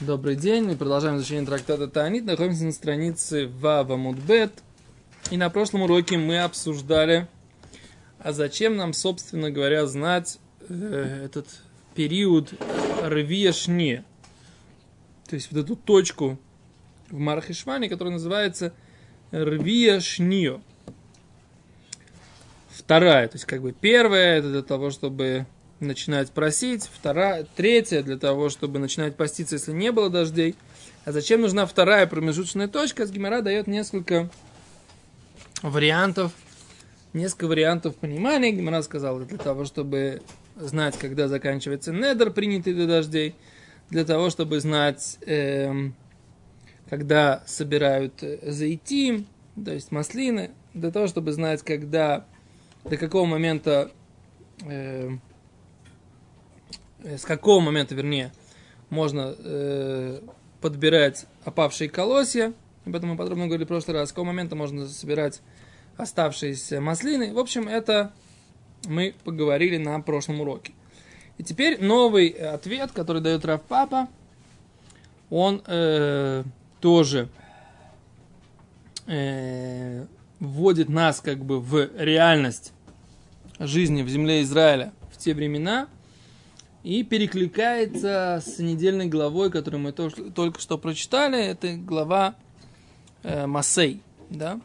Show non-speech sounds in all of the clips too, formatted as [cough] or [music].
Добрый день, мы продолжаем изучение трактата Таанит, находимся на странице Вава Мудбет. И на прошлом уроке мы обсуждали, а зачем нам, собственно говоря, знать э, этот период Ревия Шне, то есть вот эту точку в Мархишване, которая называется Рвия Шнио. Вторая, то есть как бы первая, это для того, чтобы начинать просить, вторая, третья для того, чтобы начинать поститься, если не было дождей. А зачем нужна вторая промежуточная точка? С Гимара дает несколько вариантов, несколько вариантов понимания. Гимара сказал, для того, чтобы знать, когда заканчивается недер, принятый до дождей, для того, чтобы знать, э, когда собирают зайти, то есть маслины, для того, чтобы знать, когда, до какого момента э, Э, с какого момента, вернее, можно э, подбирать опавшие колосья. Об этом мы подробно говорили в прошлый раз. С какого момента можно собирать оставшиеся маслины. В общем, это мы поговорили на прошлом уроке. И теперь новый ответ, который дает Рав Папа, он э, тоже э, вводит нас как бы в реальность жизни в земле Израиля в те времена – и перекликается с недельной главой, которую мы только, что прочитали. Это глава э, Масей. Да?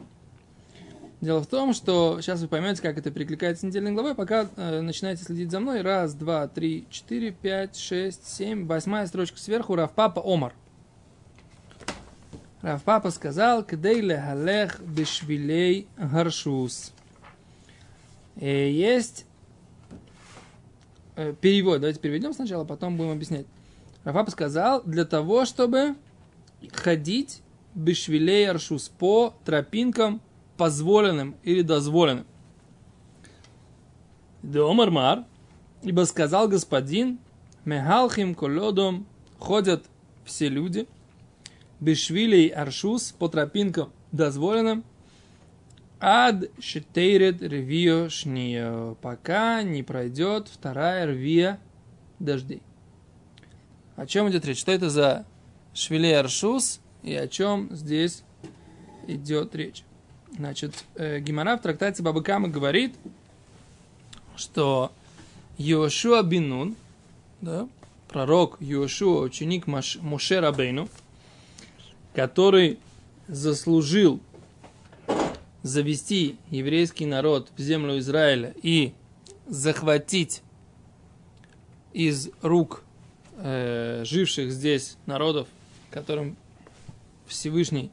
Дело в том, что сейчас вы поймете, как это перекликается с недельной главой, пока э, начинаете следить за мной. Раз, два, три, четыре, пять, шесть, семь. Восьмая строчка сверху. Равпапа Омар. Равпапа сказал, «Кдей лехалех бешвилей гаршус». Э, есть Э, перевод. Давайте переведем сначала, потом будем объяснять. Рафапа сказал, для того, чтобы ходить бешвилей аршус по тропинкам позволенным или дозволенным. Домармар, ибо сказал господин, мехалхим колодом ходят все люди, бешвилей аршус по тропинкам дозволенным, Ад шитейрет ревио шнио. Пока не пройдет вторая рвия дождей. О чем идет речь? Что это за швилей аршус и о чем здесь идет речь? Значит, э, Гимара в трактате Бабакама говорит, что Йошуа Бинун, да, пророк Йошуа, ученик Моше Рабейну, который заслужил завести еврейский народ в землю Израиля и захватить из рук э, живших здесь народов, которым Всевышний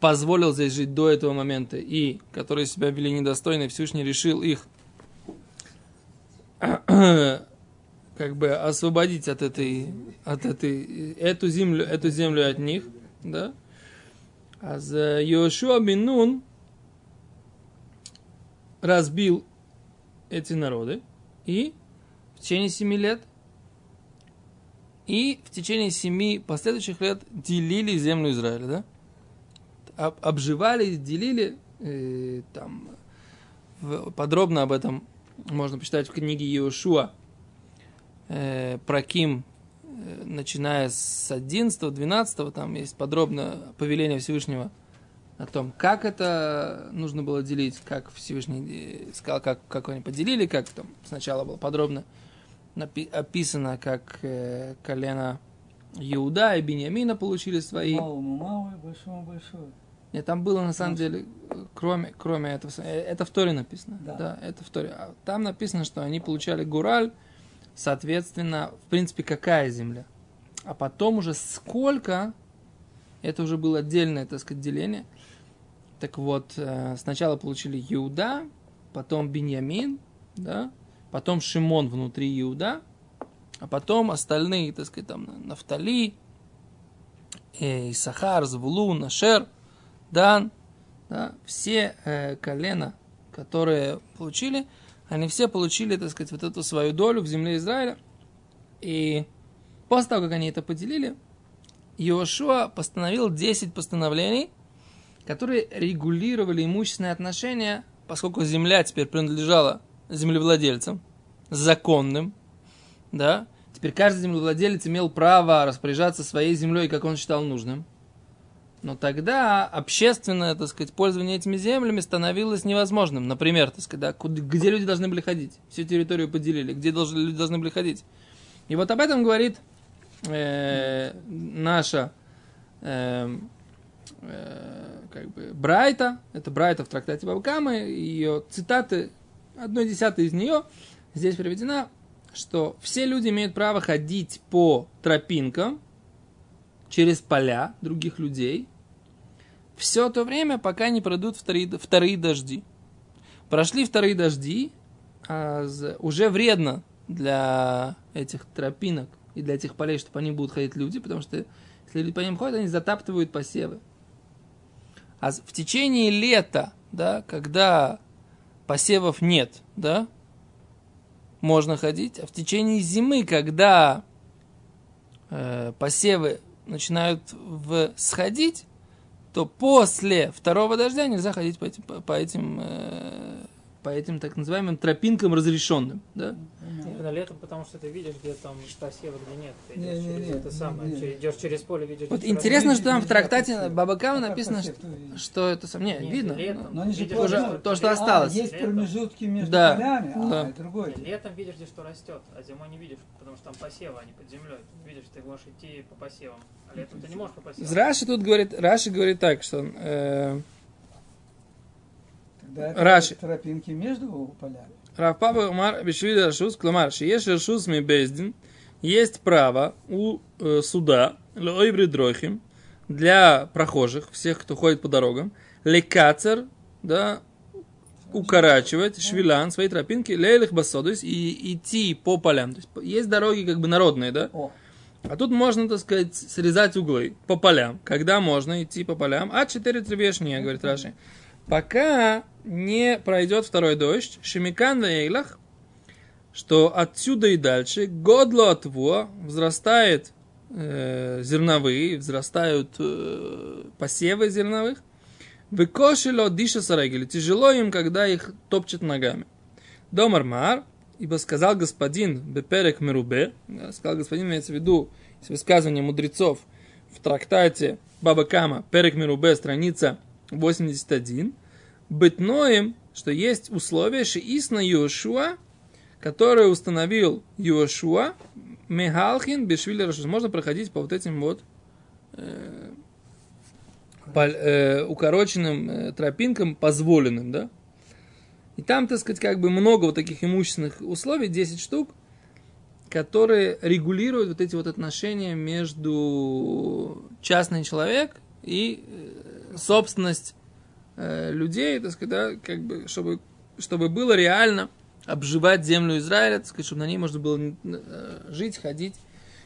позволил здесь жить до этого момента и которые себя вели недостойно, Всевышний решил их [clears throat] как бы освободить от этой, от этой, эту землю, эту землю от них, да. А за Йошуа бин Нун, разбил эти народы и в течение семи лет и в течение семи последующих лет делили землю Израиля, да? Об, обживали, делили, э, там в, подробно об этом можно почитать в книге Иошуа э, про Ким, э, начиная с 11-12, там есть подробно повеление Всевышнего о том, как это нужно было делить, как Всевышний э, сказал, как, как они поделили, как там сначала было подробно описано, как э, колено Иуда и Бениамина получили свои. Малому малый, большому большой. Нет, там было на самом деле, кроме, кроме этого, э, это в Торе написано. Да. да, это в Торе. А там написано, что они получали Гураль, соответственно, в принципе, какая земля. А потом уже сколько, это уже было отдельное, так сказать, деление – так вот, э, сначала получили Иуда, потом Беньямин, да, потом Шимон внутри Иуда, а потом остальные, так сказать, там, Нафтали, э, Исахар, Звулун, Нашер, Дан, да, все э, колена, которые получили, они все получили, так сказать, вот эту свою долю в земле Израиля. И после того, как они это поделили, Иошуа постановил 10 постановлений – которые регулировали имущественные отношения, поскольку земля теперь принадлежала землевладельцам, законным, да, Теперь каждый землевладелец имел право распоряжаться своей землей, как он считал нужным. Но тогда общественное, так сказать, пользование этими землями становилось невозможным. Например, так сказать, да, где люди должны были ходить? Всю территорию поделили, где должны, люди должны были ходить? И вот об этом говорит э, наша э, э, как бы Брайта, это Брайта в трактате Бабкамы, ее цитаты, одной десятой из нее здесь приведена, что все люди имеют право ходить по тропинкам через поля других людей все то время, пока не пройдут вторые, вторые дожди. Прошли вторые дожди, а уже вредно для этих тропинок и для этих полей, чтобы они будут ходить люди, потому что если люди по ним ходят, они затаптывают посевы. А в течение лета, да, когда посевов нет, да, можно ходить, а в течение зимы, когда э, посевы начинают всходить, то после второго дождя нельзя ходить по этим, по, по этим э, по этим так называемым тропинкам разрешенным. Да? Именно летом, потому что ты видишь, где там посевы, где нет. Ты Не, идешь не, через не, это самое, не, не. идешь через поле, видишь. Вот интересно, что там в трактате нельзя Бабакама А как написано, что, что это сам... Не, видно. летом. Но они же что- то, что осталось. А, есть летом- промежутки между Да. полями, а, Да. это другое. Нет, Летом видишь, где что растет, а зимой не видишь, потому что там посевы, они под землей. Видишь, ты можешь идти по посевам. А летом ты не можешь по посевам. Раши тут говорит, Раши говорит так, что э, Тогда это Раши. тропинки между полями. Равпапа Умар Бешвида Рашус, Кломар, Шиеш Рашус ми Бездин, есть право у э, суда, Лойбри Дрохим, для прохожих, всех, кто ходит по дорогам, лекацер, да, укорачивать швилан, свои тропинки, лейлих басо, то есть и идти по полям. То есть есть дороги как бы народные, да, О, а тут можно, так сказать, срезать углы по полям. Когда можно идти по полям? А 4 требешния, говорит Раши. Пока не пройдет второй дождь, шимикан лейлах, что отсюда и дальше, годло отво, взрастает э, зерновые, взрастают э, посевы зерновых, выкошило диша сарагили, тяжело им, когда их топчет ногами. Домармар, ибо сказал господин Беперек Мерубе, сказал господин, имеется в виду из высказывания мудрецов в трактате Баба Кама, Перек Мерубе, страница 81, бытноем, что есть условие шиисна Йошуа, которое установил Йошуа, Мехалхин, Бешвили Рашус. Можно проходить по вот этим вот э, пол- э, укороченным э, тропинкам, позволенным, да? И там, так сказать, как бы много вот таких имущественных условий, 10 штук, которые регулируют вот эти вот отношения между частный человек и э, собственность э, людей, так сказать, да, как бы, чтобы, чтобы было реально обживать землю Израиля, так сказать, чтобы на ней можно было э, жить, ходить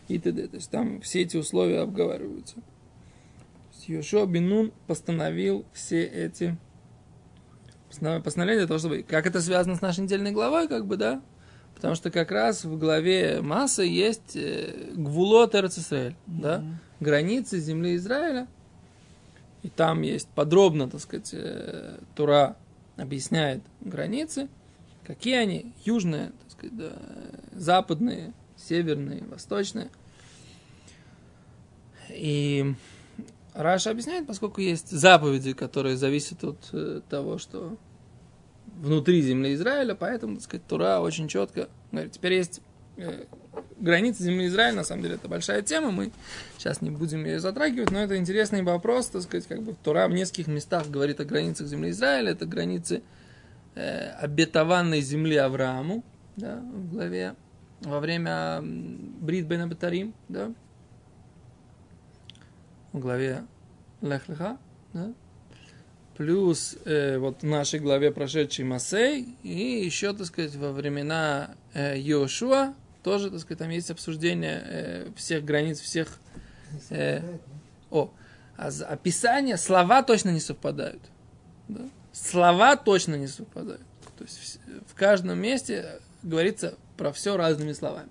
и т.д. То есть там все эти условия обговариваются. Йошуа Бинун постановил все эти постанов- постановления для того, чтобы... Как это связано с нашей недельной главой, как бы, да? Потому что как раз в главе Массы есть э, Гвулот Эрцисраэль, да? Границы земли Израиля. И там есть подробно, так сказать, э, Тура объясняет границы. Какие они? Южные, так сказать, да, западные, северные, восточные. И Раша объясняет, поскольку есть заповеди, которые зависят от э, того, что внутри земли Израиля, поэтому, так сказать, Тура очень четко говорит. Теперь есть границы земли Израиля, на самом деле, это большая тема, мы сейчас не будем ее затрагивать, но это интересный вопрос, так сказать, как бы Тура в нескольких местах говорит о границах земли Израиля, это границы э, обетованной земли Аврааму, да, в главе, во время м, Брит Бен Абатарим, да, в главе Лех Леха, да, плюс э, вот в нашей главе прошедший Масей, и еще, так сказать, во времена э, Йошуа, тоже, так сказать, там есть обсуждение э, всех границ, всех... э, о, а описание, слова точно не совпадают. да. Слова точно не совпадают. То есть вс- в каждом месте говорится про все разными словами.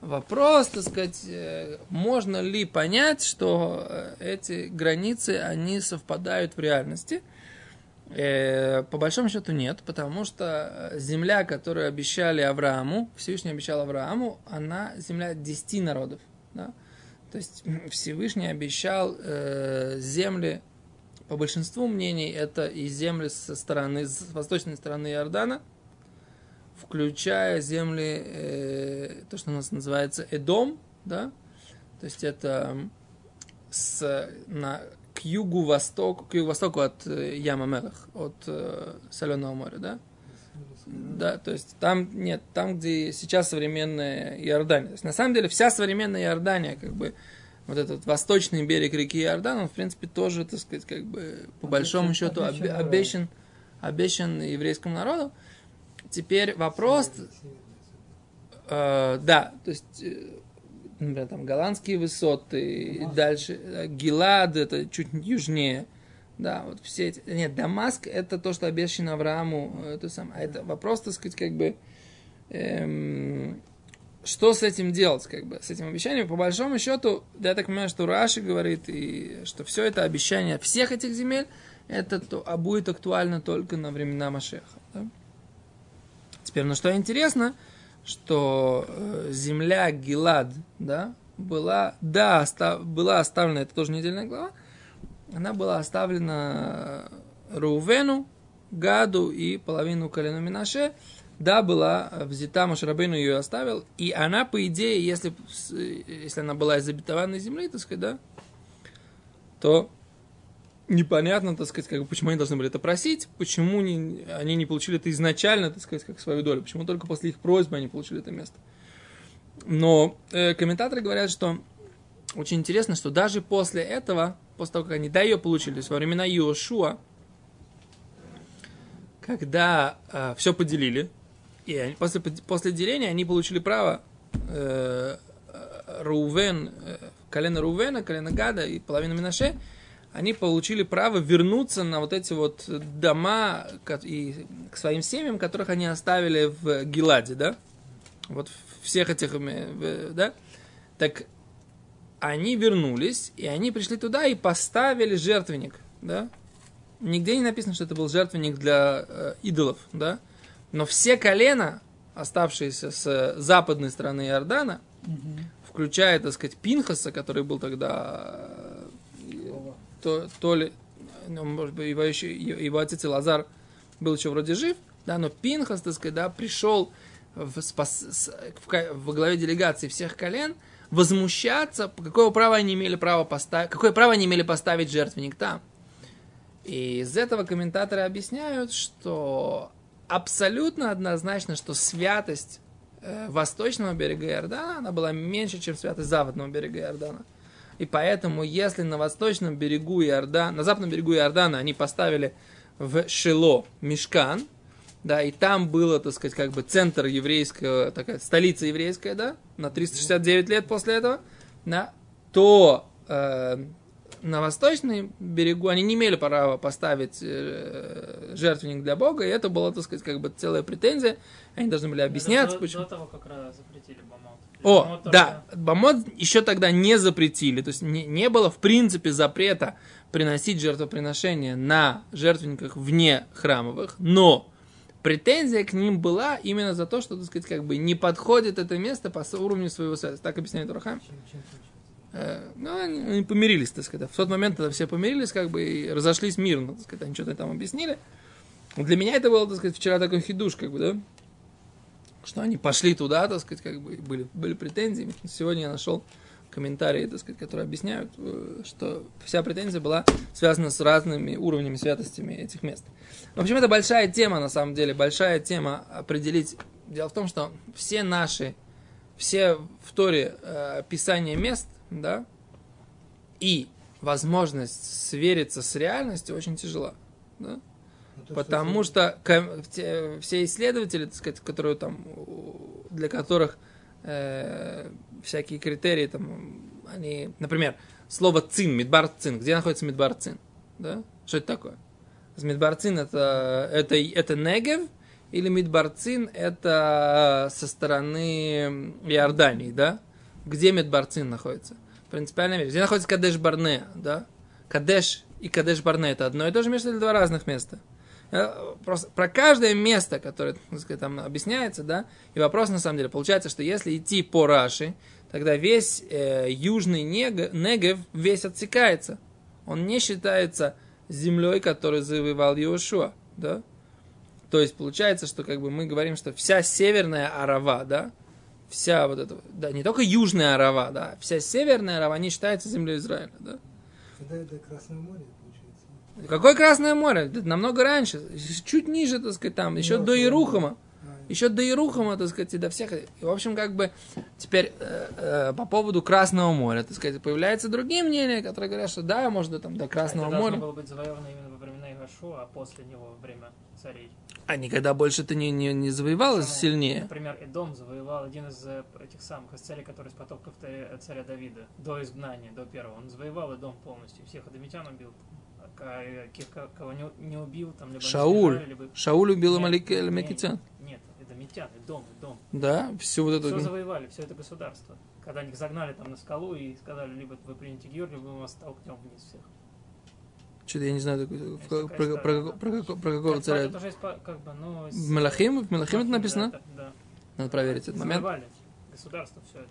Вопрос, так сказать, э, можно ли понять, что э, эти границы, они совпадают в реальности. Э, по большому счету нет, потому что земля, которую обещали Аврааму, Всевышний обещал Аврааму, она земля десяти народов. Да? То есть [clears throat] Всевышний обещал э, земли, по большинству мнений, это и земли со стороны, с восточной стороны Иордана, включая земли, э, то, что у нас называется Эдом, да, то есть это с, на, к югу-востоку, к югу-востоку от э, Яма Мелах, от э, Соленого моря, да? Да, то есть там, нет, там, где сейчас современная Иордания. То есть, на самом деле вся современная Иордания, как бы, вот этот восточный берег реки Иордан, он, в принципе, тоже, так сказать, как бы, по Обещан- большому счету, обещан обе- обещан, обещан еврейскому народу. Теперь вопрос, э, да, то есть, э, например, там голландские высоты, Дамаск. дальше э, Гилад, это чуть южнее, да, вот все эти, нет, Дамаск это то, что обещано Аврааму, э, то самое, а это вопрос, так сказать, как бы, эм, что с этим делать, как бы, с этим обещанием, по большому счету, я так понимаю, что Раши говорит, и что все это обещание всех этих земель, это то, а будет актуально только на времена Машеха. да. Теперь, ну что интересно, что э, земля Гилад, да, была, да, оста- была оставлена, это тоже недельная глава, она была оставлена Рувену, Гаду и половину колену Минаше, да, была взята, Машарабейну ее оставил, и она, по идее, если, э, если она была из обетованной земли, так сказать, да, то непонятно, так сказать, как, почему они должны были это просить, почему не- они не получили это изначально, так сказать, как свою долю, почему только после их просьбы они получили это место. Но э, комментаторы говорят, что очень интересно, что даже после этого, после того, как они да ее получили, во времена Иошуа, когда все поделили, и они- после, после деления они получили право э, э, Рувен, э, колено Рувена, колено Гада и половина Минаше, они получили право вернуться на вот эти вот дома и к своим семьям, которых они оставили в Гиладе, да? Вот всех этих, э, да? Так они вернулись, и они пришли туда и поставили жертвенник, да? Нигде не написано, что это был жертвенник для э, идолов, да? Но все колена, оставшиеся с западной стороны Иордана, Мгм. включая, так сказать, Пинхаса, который был тогда. То, то ли, ну, может быть, его, еще, его отец Лазар был еще вроде жив, да, но Пинхас, так сказать, да, пришел в, спас- в, во главе делегации всех колен возмущаться, какое право они имели право поставить, какое право они имели поставить жертвенник там. И из этого комментаторы объясняют, что абсолютно однозначно, что святость э, восточного берега Иордана, она была меньше, чем святость западного берега Иордана. И поэтому, если на восточном берегу Иордана, на западном берегу Иордана они поставили в Шило Мешкан, да, и там было, так сказать, как бы центр еврейского, такая столица еврейская, да, на 369 лет после этого, да, то э, на восточном берегу они не имели права поставить э, жертвенник для Бога, и это была, так сказать, как бы целая претензия. Они должны были объясняться, почему. до того, как запретили Бамот. О, да, Бамот еще тогда не запретили, то есть не, не было в принципе запрета приносить жертвоприношения на жертвенниках вне храмовых, но претензия к ним была именно за то, что, так сказать, как бы не подходит это место по уровню своего святости. Так объясняет Рахам. Э, Ну, они, они помирились, так сказать. В тот момент тогда все помирились, как бы, и разошлись мирно, так сказать. Они что-то там объяснили. Для меня это было, так сказать, вчера такой хидуш, как бы, да? Что они пошли туда, так сказать, как бы, были, были претензии. Сегодня я нашел комментарии, так сказать, которые объясняют, э, что вся претензия была связана с разными уровнями святостями этих мест. В общем, это большая тема, на самом деле, большая тема определить. Дело в том, что все наши, все в Торе э, описания мест, да, и возможность свериться с реальностью очень тяжела. Да? Потому что все исследователи, так сказать, которые там, для которых э, всякие критерии, там, они, например, слово цин, мидбар цин, где находится мидбар цин? Да? Что это такое? Мидбар цин это, это, это Негев, или Мидбар цин это со стороны Иордании, да? Где Мидбар цин находится? Принципиально верно. Где находится Кадеш Барне, да? Кадеш и Кадеш Барне это одно и то же место или два разных места? Э, Просто про каждое место, которое так сказать, там объясняется, да, и вопрос на самом деле, получается, что если идти по Раши, тогда весь э, южный Нег- Негев весь отсекается. Он не считается землей, которую завоевал Иошуа, да. То есть получается, что как бы мы говорим, что вся северная Арава, да, вся вот эта, да, не только южная Арава, да, вся северная Арава не считается землей Израиля, да. Когда это Красное море. Какое Красное море? Это намного раньше, чуть ниже, так сказать, там, еще Ну, до около, Иерухама. А, Еще до Иерухама, так сказать, и до всех. И, в общем, как бы, теперь э, э, по поводу Красного моря, так сказать, появляются другие мнения, которые говорят, что да, можно там до Красного это моря. было быть завоевано именно во времена Игашуа, а после него во время царей. А никогда больше ты не, не, не завоевалось Почему, сильнее. Например, Эдом завоевал один из э, этих самых из царей, который из потомков царя, царя Давида, до изгнания, до первого. Он завоевал Эдом полностью, всех эдомитян убил. А э, кого не, не убил, там либо они Шауль. сбежали, либо... Шауль убил Нет, Амаликитян. Нет, эдомитян, Эдом, Эдом. Да, все вот Все это. завоевали, все это государство. Когда их загнали там на скалу и сказали, либо вы примете Георгия, либо мы вас столкнем вниз всех. Что-то я не знаю, такой- про, про, про, да. про какого- про какого царя. это по- как бы, ну, В Мелахим? В Мелахим это да, написано? это- Да, Надо проверить этот момент. Государство все это.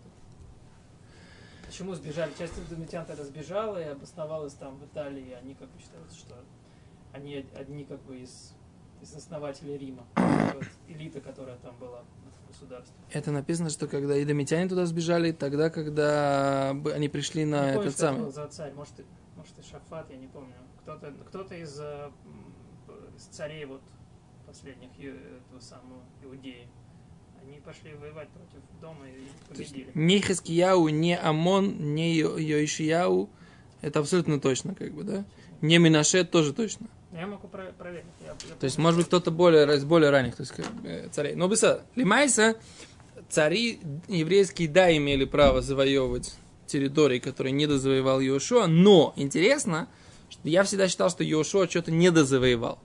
Почему сбежали? Часть эдомитян тогда сбежала и обосновалась там в Италии. и Они как бы считают, что они одни как бы из, из основателей Рима. Вот элита, которая там была в государстве. Это написано, что когда идомитяне туда сбежали, тогда, когда они пришли на Не помню, этот самый. был за царь. Может, и, может, и Шафат, я не помню. Кто-то, кто-то из, э, из царей вот последних этого самого Иудеи. Они пошли воевать против дома и То есть победили. ни Хискияу, ни Амон, Йо- Йоишияу, это абсолютно точно, как бы, да? Не Минаше тоже точно. Я могу про- проверить. Я- я То есть, помню. может быть, кто-то более, из более ранних, так сказать, э, царей. Но беса, Лимайса, цари еврейские, да, имели право завоевывать территории, которые не дозавоевал Иошуа, но интересно, что я всегда считал, что Иошуа что-то не дозавоевал.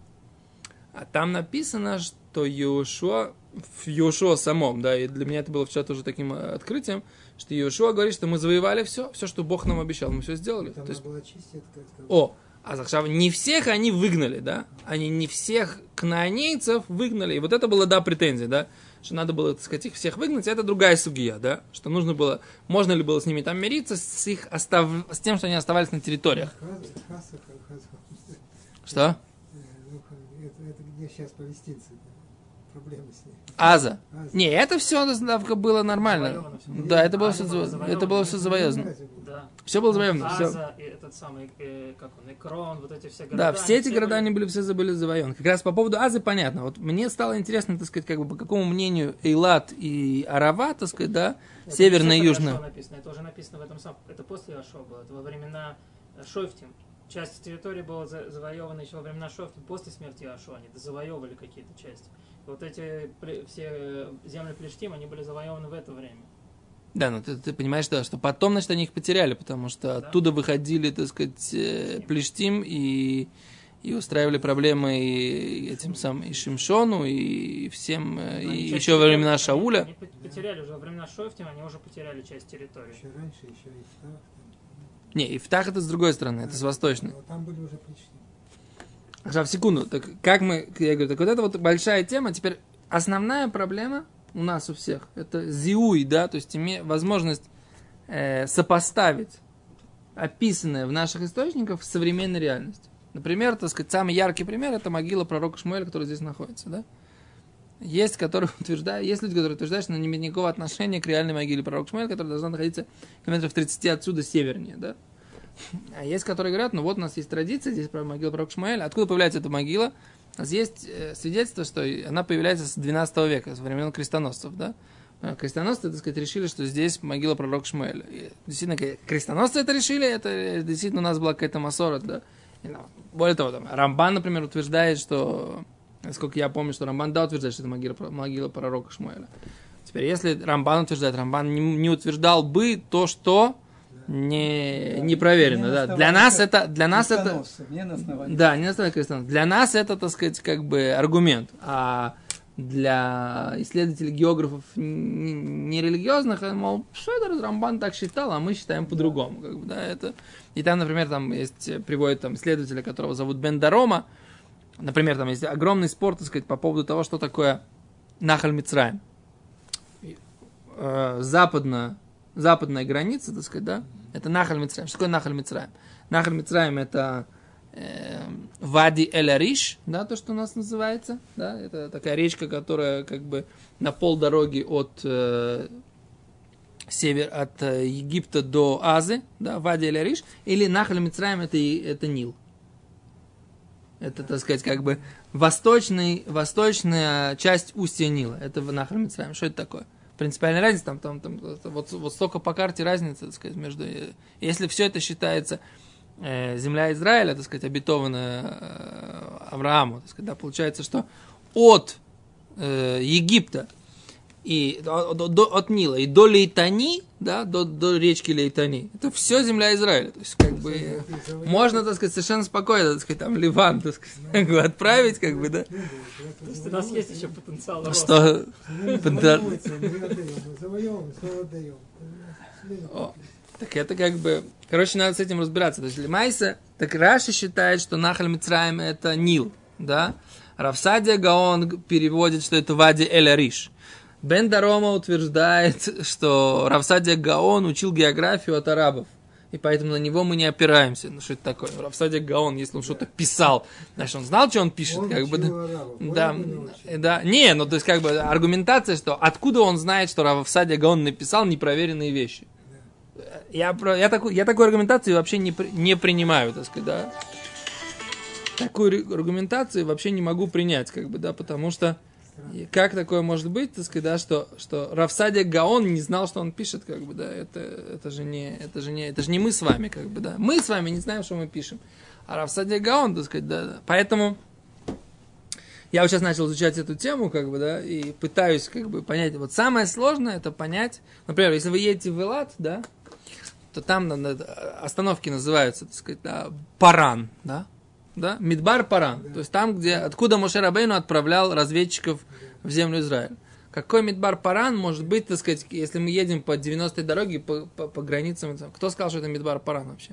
А там написано, что Иошуа, в Иошуа самом, да, и для меня это было вчера тоже таким э, открытием, что Иошуа говорит, что мы завоевали все, все, что Бог нам обещал, мы все сделали. Там То есть, было чистить, о, а Захшав не всех они выгнали, да? Они не всех кнаанейцев выгнали. И вот это была, да, претензия, да? Что надо было, так сказать, их всех выгнать. Это другая сугия, да? Что нужно было, можно ли было с ними там мириться, с, их остав... с тем, что они оставались на территориях. Что? Э, ну, Это, это где сейчас палестинцы? Проблемы с ней. Аза. Аза. Не, это все было нормально. Завоевано. Да, это было все, было это было все завоевано. Да. Все было завоевано. Аза и этот самый, э, как он, Экрон, вот эти все города. Да, все эти города, были- они были все забыли завоеваны. Как раз по поводу Азы понятно. Вот мне стало интересно, так сказать, как бы по какому мнению Эйлат и Арава, так сказать, да, Это северная и южная. Написано, это уже написано в этом самом, это после Ашо было, это во времена э, Шофтим. Часть территории была за- завоевана еще во времена Шофтим, после смерти Ашо, они завоевывали какие-то части. Вот эти все э, земли Плештим, они были завоеваны в это время. Да, ну ты, ты понимаешь, да, что потом, значит, они их потеряли, потому что Да. оттуда выходили, так сказать, э, Плештим и, и устраивали проблемы и этим самым и Шимшону, и всем, э, Но они и еще во времена Шауля. Они пот- потеряли уже во времена Шофтим, они уже потеряли часть территории. Еще раньше, еще и Ифтах. Не, Ифтах это с другой стороны, это с восточной. Но Там были уже почти. Сейчас, секунду. Так как мы, я говорю, так вот это вот большая тема. Теперь основная проблема у нас у всех это зиуй, да, то есть име, возможность э, сопоставить описанное в наших источниках с современной реальностью. Например, так сказать, самый яркий пример это могила пророка Шмуэля, который здесь находится, да? Есть, которые [laughs] утверждают, есть люди, которые утверждают, что она не имеет никакого отношения к реальной могиле пророка Шмуэля, которая должна находиться километров 30 отсюда севернее, да? А есть, которые говорят, ну вот у нас есть традиция, здесь про могила пророка Шмуэля. Откуда появляется эта могила? У нас есть э, свидетельство, что она появляется с 12 века, с времен крестоносцев, да? А Крестоносцы, так сказать, решили, что здесь могила пророка Шмуэля. И действительно, крестоносцы это решили, это действительно у нас была какая-то массора, да? Ну, Более того, там, Рамбан, например, утверждает, что, насколько я помню, что Рамбан, да, утверждает, что это могила, могила пророка Шмуэля. Теперь, если Рамбан утверждает, Рамбан не, не утверждал бы то, что не, не проверено, Не да. Для нас это, для нас это, Не на основании. да, не на основании крестоносцев. Для нас это, так сказать, как бы аргумент. А для исследователей географов нерелигиозных, э, мол, что это Рамбан так считал, а мы считаем по-другому. Как бы, да, это... И там, например, там есть, э, приводит там исследователя, которого зовут Бен Дарома, Например, там есть огромный спор, так сказать, по поводу того, что такое Нахаль Мицраем. Э, Западная, граница, так сказать, да, это Нахаль Мицраем. Что такое Нахаль Мицраем? Нахаль Мицраем это э, Вади Эль Ариш, да, то, что у нас называется, да, это такая речка, которая как бы на полдороги от э, север, от э, Египта до Азы, да, Вади Эль Ариш, или Нахаль Мицраем это, это Нил. Это, так сказать, как бы восточный, восточная часть устья Нила. Это Нахаль Мицраем. Что это такое? Принципиальная разница, там, там, там вот, вот столько по карте разницы, так сказать, между... э, Если все это считается э, земля Израиля, так сказать, обетованная э, Аврааму, так сказать, да, получается, что от э, Египта и от, от- до- от Нила и до Лейтани, да, до, до речки Лейтани, это все земля Израиля. То есть, как бы, можно, так сказать, совершенно спокойно, так сказать, там, Ливан, так сказать, [laughs] отправить, как бы, да, То есть у нас есть еще потенциал роста. что... О, Так это как бы... Короче, надо с этим разбираться. То есть Лимайса, так Раши считает, что Нахаль Мицраем это Нил, да? Равсадия Гаон переводит, что это Вади Эль Ариш. Бен Дарома утверждает, что Равсадия Гаон учил географию от арабов. И поэтому на него мы не опираемся. Ну, что это такое? Равсадия Гаон, если он что-то писал, значит, он знал, что он пишет, Он как бы, да. арабов, Да, не да. Ну то есть как бы аргументация, что откуда он знает, что Равсадия Гаон написал непроверенные вещи. Я, про- я, такую, я такую аргументацию вообще не, не принимаю, так сказать, да. Такую аргументацию вообще не могу принять, как бы, да, потому что и как такое может быть, так сказать, да, что, что Равсадия Гаон не знал, что он пишет, как бы, да, это, это же не, это же не, это же не мы с вами, как бы, да. Мы с вами не знаем, что мы пишем. А Равсадия Гаон, так сказать, да, да. Поэтому я вот сейчас начал изучать эту тему, как бы, да, и пытаюсь, как бы, понять. Вот самое сложное это понять, например, если вы едете в Элат, да, то там на- остановки называются, так сказать, да, Паран, да, да, Мидбар Паран, то есть там, где, откуда Моше Рабейну отправлял разведчиков в землю Израиля. Какой Мидбар Паран может быть, так сказать, если мы едем по 90-й дороге, по, по, по границам, кто сказал, что это Мидбар Паран вообще?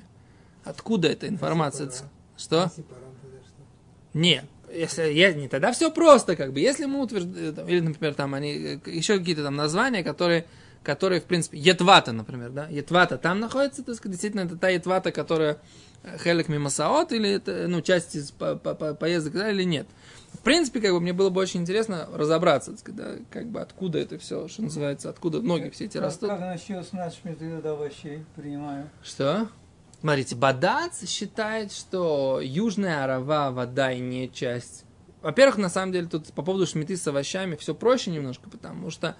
Откуда эта информация? Что? Если что? Не, если я не тогда все просто, как бы. Если мы утверждаем, или, например, там они э, еще какие-то там названия, которые, которые, в принципе, Етвата, например, да, Етвата там находится, так сказать, действительно, это та Етвата, которая э, Хелек Мимасаот, или это, ну, часть из по- по- по- поездок, да, или нет. В принципе, как бы, мне было бы очень интересно разобраться, сказать, да, как бы, откуда это все, что называется, откуда ноги все эти Как, растут. как насчет с нашими тогда овощей принимаю? Что? Смотрите, Бадац считает, что южная Арава, вода и не часть. Во-первых, на самом деле, тут по поводу шмиты с овощами все проще немножко, потому что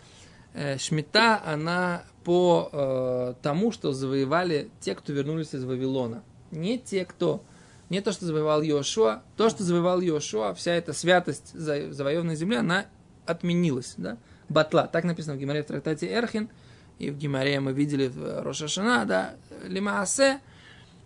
э, шмита, она по э, тому, что завоевали те, кто вернулись из Вавилона. Не те, кто... Не то, что завоевал Йошуа, то, что завоевал Йошуа, вся эта святость за- завоеванной земли, она отменилась, да? Батла. Так написано в Гимаре в трактате Эрхин, и в Гимаре мы видели в Рошашана, да, Лимаасе,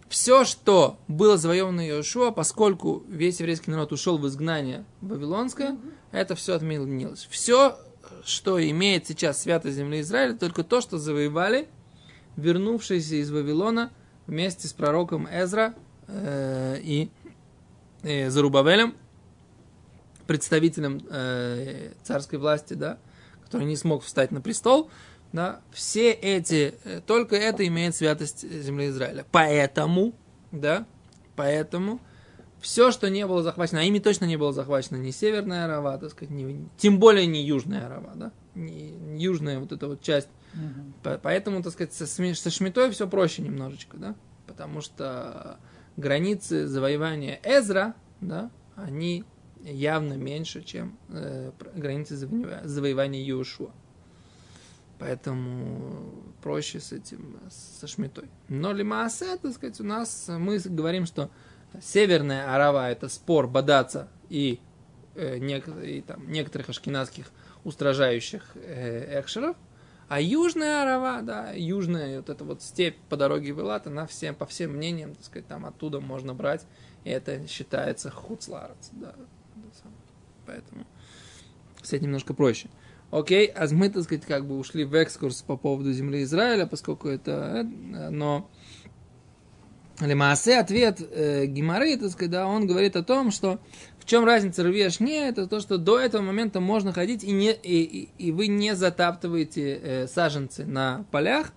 все, что было завоевано Иошуа, поскольку весь еврейский народ ушел в изгнание вавилонское, это все отменилось. Все, что имеет сейчас святость земли Израиля, только то, что завоевали вернувшиеся из Вавилона вместе с пророком Эзра э, и э, Зарубавелем, представителем э, царской власти, да, который не смог встать на престол, да, все эти, э, только это имеет святость земли Израиля. Поэтому, да, поэтому все, что не было захвачено, а ими точно не было захвачено ни Северная Арава, так сказать, ни- тем более не Южная Арава, да, не, южная вот эта вот часть. По- Поэтому, так сказать, со, со Шмитой все проще немножечко, да, потому что границы завоевания Эзра, да, они явно меньше, чем э, границы завоева- завоевания Иошуа. Поэтому проще с этим, со Шмитой. Но Лимаасе, так сказать, у нас мы говорим, что северная Арава это спор Бадаца и, э, нек- и там, некоторых ашкенадских устражающих э, экшеров, а южная Арава, да, южная вот эта вот степь по дороге в Элат, она всем, по всем мнениям, так сказать, там оттуда можно брать, и это считается хуцларец, да. Поэтому с этим немножко проще. Окей, а мы, так сказать, как бы ушли в экскурс по поводу земли Израиля, поскольку это, э, но Лемаасе ответ э, Гимары, так сказать, да, он говорит о том, что в чем разница рвеш не, это то, что до этого момента можно ходить, и, не, и, и, и вы не затаптываете э, саженцы на полях,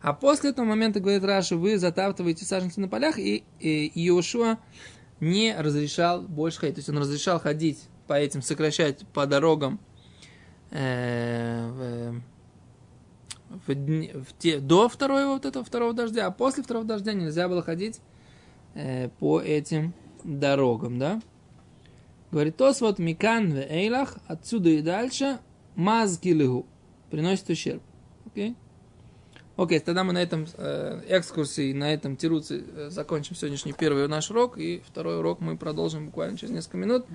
а после этого момента, говорит Раши, вы затаптываете саженцы на полях, и, и Иошуа не разрешал больше ходить. То есть он разрешал ходить по этим, сокращать по дорогам э, в, в, дни- в те, до второго вот этого второго дождя, а после второго дождя нельзя было ходить э, по этим дорогам, да? Говорит, тос вот микан в эйлах, отсюда и дальше, мазкилигу, приносит ущерб. Окей? Окей, тогда мы на этом э, экскурсии, на этом тируце э, закончим сегодняшний первый наш урок, и второй урок мы продолжим буквально через несколько минут,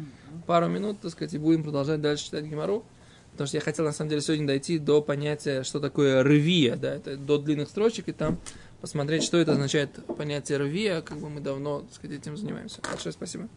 пару минут, так сказать, и будем продолжать дальше читать Гимару. Потому что я хотел, на самом деле, сегодня дойти до понятия, что такое рвия, да, это до длинных строчек, и там посмотреть, что это означает понятие рвия, как бы мы давно, так сказать, этим занимаемся. Большое спасибо.